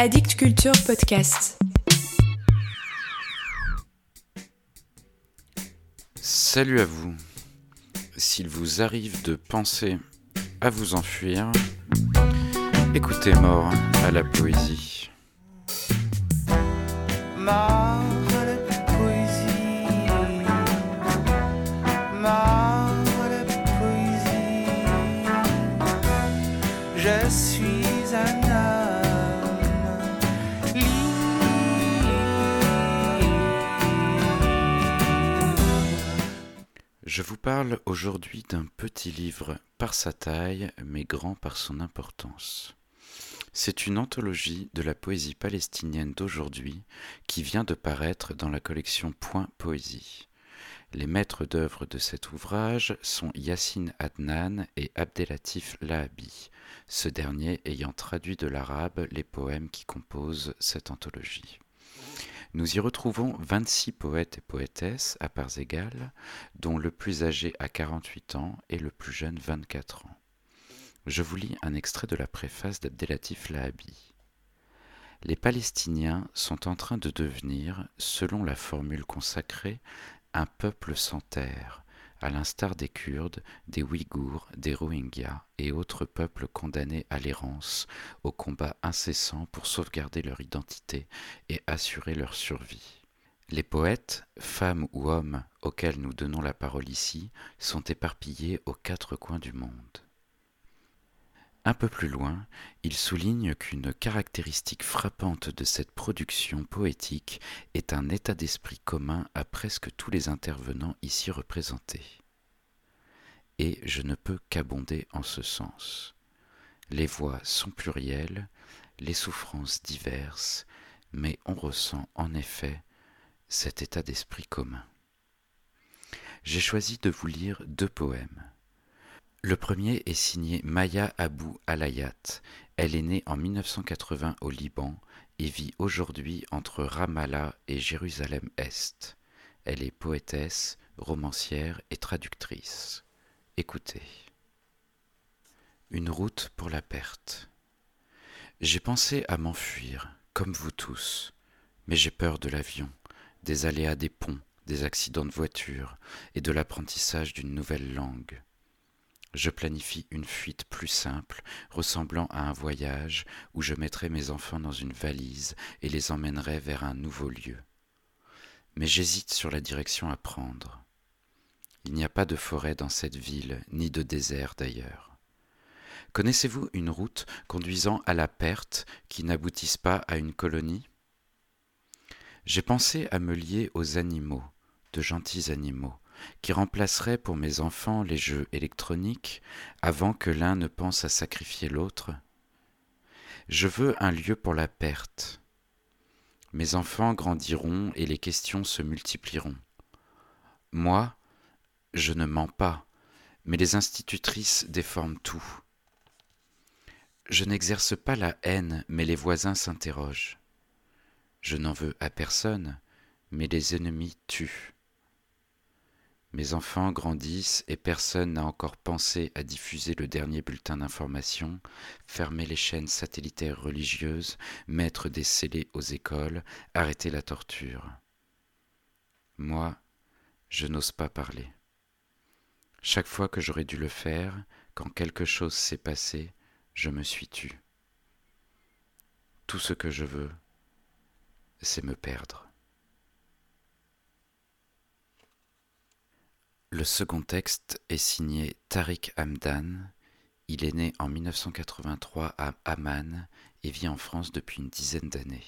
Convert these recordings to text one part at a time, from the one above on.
Addict Culture Podcast. Salut à vous. S'il vous arrive de penser à vous enfuir, écoutez Mort à la poésie. Je vous parle aujourd'hui d'un petit livre par sa taille, mais grand par son importance. C'est une anthologie de la poésie palestinienne d'aujourd'hui qui vient de paraître dans la collection Point Poésie. Les maîtres d'œuvre de cet ouvrage sont Yassine Adnan et Abdelatif Lahabi, ce dernier ayant traduit de l'arabe les poèmes qui composent cette anthologie. Nous y retrouvons 26 poètes et poétesses à parts égales, dont le plus âgé a 48 ans et le plus jeune 24 ans. Je vous lis un extrait de la préface d'Abdelatif Lahabi. Les Palestiniens sont en train de devenir, selon la formule consacrée, un peuple sans terre, à l'instar des Kurdes, des Ouïghours, des Rohingyas et autres peuples condamnés à l'errance, au combat incessant pour sauvegarder leur identité et assurer leur survie. Les poètes, femmes ou hommes auxquels nous donnons la parole ici, sont éparpillés aux quatre coins du monde. Un peu plus loin, il souligne qu'une caractéristique frappante de cette production poétique est un état d'esprit commun à presque tous les intervenants ici représentés. Et je ne peux qu'abonder en ce sens. Les voix sont plurielles, les souffrances diverses, mais on ressent en effet cet état d'esprit commun. J'ai choisi de vous lire deux poèmes. Le premier est signé Maya Abou Alayat. Elle est née en 1980 au Liban et vit aujourd'hui entre Ramallah et Jérusalem-Est. Elle est poétesse, romancière et traductrice. Écoutez. Une route pour la perte. J'ai pensé à m'enfuir, comme vous tous, mais j'ai peur de l'avion, des aléas des ponts, des accidents de voiture et de l'apprentissage d'une nouvelle langue. Je planifie une fuite plus simple, ressemblant à un voyage où je mettrai mes enfants dans une valise et les emmènerai vers un nouveau lieu. Mais j'hésite sur la direction à prendre. Il n'y a pas de forêt dans cette ville, ni de désert d'ailleurs. Connaissez-vous une route conduisant à la perte qui n'aboutisse pas à une colonie? J'ai pensé à me lier aux animaux, de gentils animaux, qui remplacerait pour mes enfants les jeux électroniques avant que l'un ne pense à sacrifier l'autre. Je veux un lieu pour la perte. Mes enfants grandiront et les questions se multiplieront. Moi, je ne mens pas, mais les institutrices déforment tout. Je n'exerce pas la haine, mais les voisins s'interrogent. Je n'en veux à personne, mais les ennemis tuent. Mes enfants grandissent et personne n'a encore pensé à diffuser le dernier bulletin d'information, fermer les chaînes satellitaires religieuses, mettre des scellés aux écoles, arrêter la torture. Moi, je n'ose pas parler. Chaque fois que j'aurais dû le faire, quand quelque chose s'est passé, je me suis tu. Tout ce que je veux, c'est me perdre. Le second texte est signé Tariq Hamdan. Il est né en 1983 à Amman et vit en France depuis une dizaine d'années.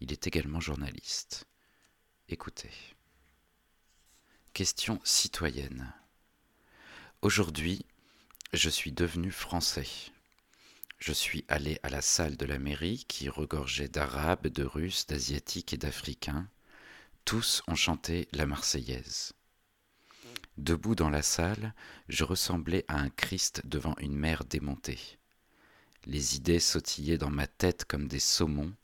Il est également journaliste. Écoutez. Question citoyenne. Aujourd'hui, je suis devenu français. Je suis allé à la salle de la mairie qui regorgeait d'Arabes, de Russes, d'Asiatiques et d'Africains. Tous ont chanté la Marseillaise. Debout dans la salle, je ressemblais à un Christ devant une mer démontée. Les idées sautillaient dans ma tête comme des saumons,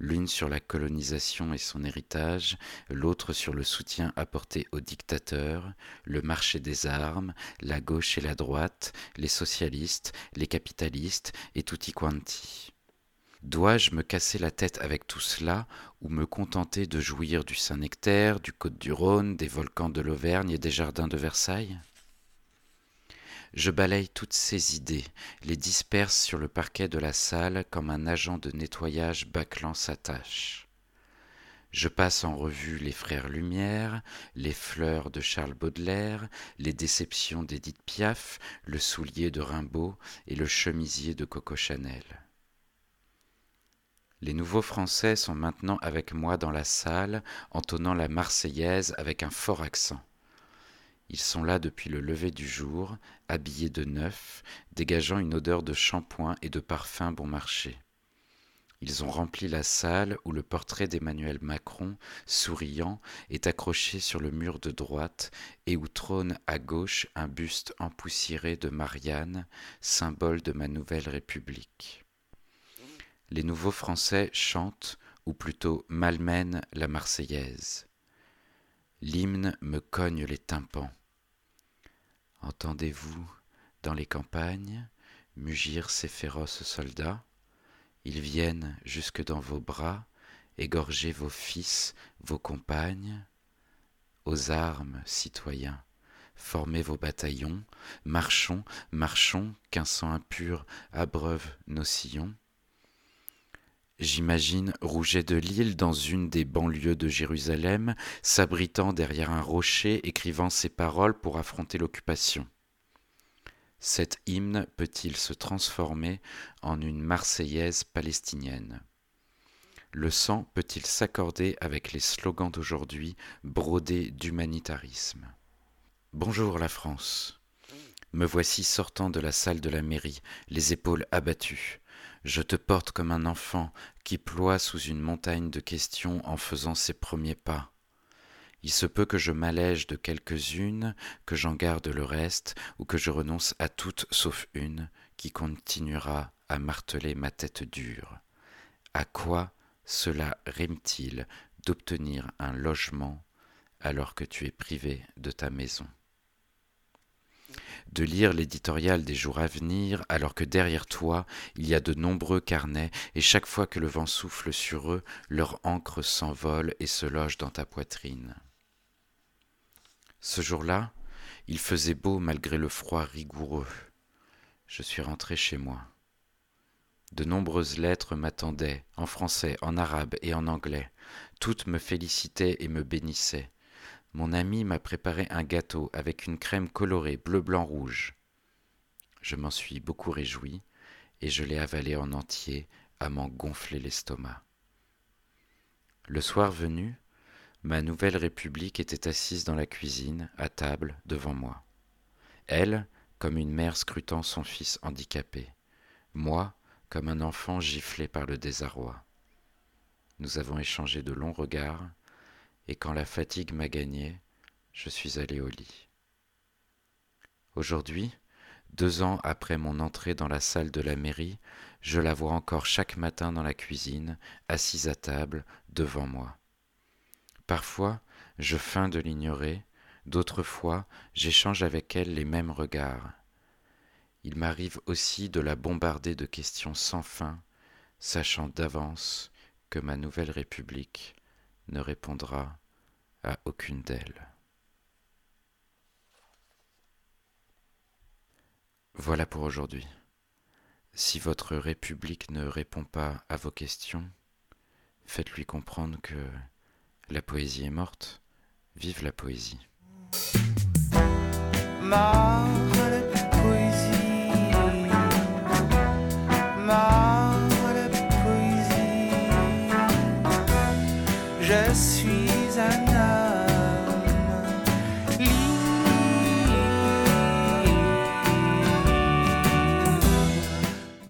l'une sur la colonisation et son héritage, l'autre sur le soutien apporté aux dictateurs, le marché des armes, la gauche et la droite, les socialistes, les capitalistes et tutti quanti. Dois-je me casser la tête avec tout cela ou me contenter de jouir du Saint-Nectaire, du Côte-du-Rhône, des volcans de l'Auvergne et des jardins de Versailles? Je balaye toutes ces idées, les disperse sur le parquet de la salle comme un agent de nettoyage bâclant sa tâche. Je passe en revue les frères Lumière, les fleurs de Charles Baudelaire, les déceptions d'Édith Piaf, le soulier de Rimbaud et le chemisier de Coco Chanel. Les nouveaux Français sont maintenant avec moi dans la salle, entonnant la Marseillaise avec un fort accent. Ils sont là depuis le lever du jour, habillés de neuf, dégageant une odeur de shampoing et de parfum bon marché. Ils ont rempli la salle où le portrait d'Emmanuel Macron, souriant, est accroché sur le mur de droite et où trône à gauche un buste empoussiéré de Marianne, symbole de ma nouvelle République. Les nouveaux Français chantent, ou plutôt malmènent la Marseillaise. L'hymne me cogne les tympans. Entendez-vous, dans les campagnes, mugir ces féroces soldats? Ils viennent jusque dans vos bras, égorger vos fils, vos compagnes. Aux armes, citoyens, formez vos bataillons, marchons, marchons, qu'un sang impur abreuve nos sillons. J'imagine Rouget de Lille dans une des banlieues de Jérusalem, s'abritant derrière un rocher, écrivant ses paroles pour affronter l'occupation. Cet hymne peut-il se transformer en une Marseillaise palestinienne? Le sang peut-il s'accorder avec les slogans d'aujourd'hui brodés d'humanitarisme? Bonjour la France. Me voici sortant de la salle de la mairie, les épaules abattues. Je te porte comme un enfant qui ploie sous une montagne de questions en faisant ses premiers pas. Il se peut que je m'allège de quelques-unes, que j'en garde le reste, ou que je renonce à toutes sauf une, qui continuera à marteler ma tête dure. À quoi cela rime-t-il d'obtenir un logement alors que tu es privé de ta maison? De lire l'éditorial des jours à venir, alors que derrière toi il y a de nombreux carnets, et chaque fois que le vent souffle sur eux, leur encre s'envole et se loge dans ta poitrine. Ce jour-là, il faisait beau malgré le froid rigoureux. Je suis rentré chez moi. De nombreuses lettres m'attendaient, en français, en arabe et en anglais. Toutes me félicitaient et me bénissaient. Mon ami m'a préparé un gâteau avec une crème colorée bleu, blanc, rouge. Je m'en suis beaucoup réjoui et je l'ai avalé en entier à m'en gonfler l'estomac. Le soir venu, Ma nouvelle République était assise dans la cuisine, à table, devant moi. Elle, comme une mère scrutant son fils handicapé. Moi, comme un enfant giflé par le désarroi. Nous avons échangé de longs regards, et quand la fatigue m'a gagné, je suis allé au lit. Aujourd'hui, deux ans après mon entrée dans la salle de la mairie, je la vois encore chaque matin dans la cuisine, assise à table, devant moi. Parfois, je feins de l'ignorer, d'autres fois, j'échange avec elle les mêmes regards. Il m'arrive aussi de la bombarder de questions sans fin, sachant d'avance que ma nouvelle République ne répondra à aucune d'elles. Voilà pour aujourd'hui. Si votre République ne répond pas à vos questions, faites-lui comprendre que la poésie est morte. Vive la poésie.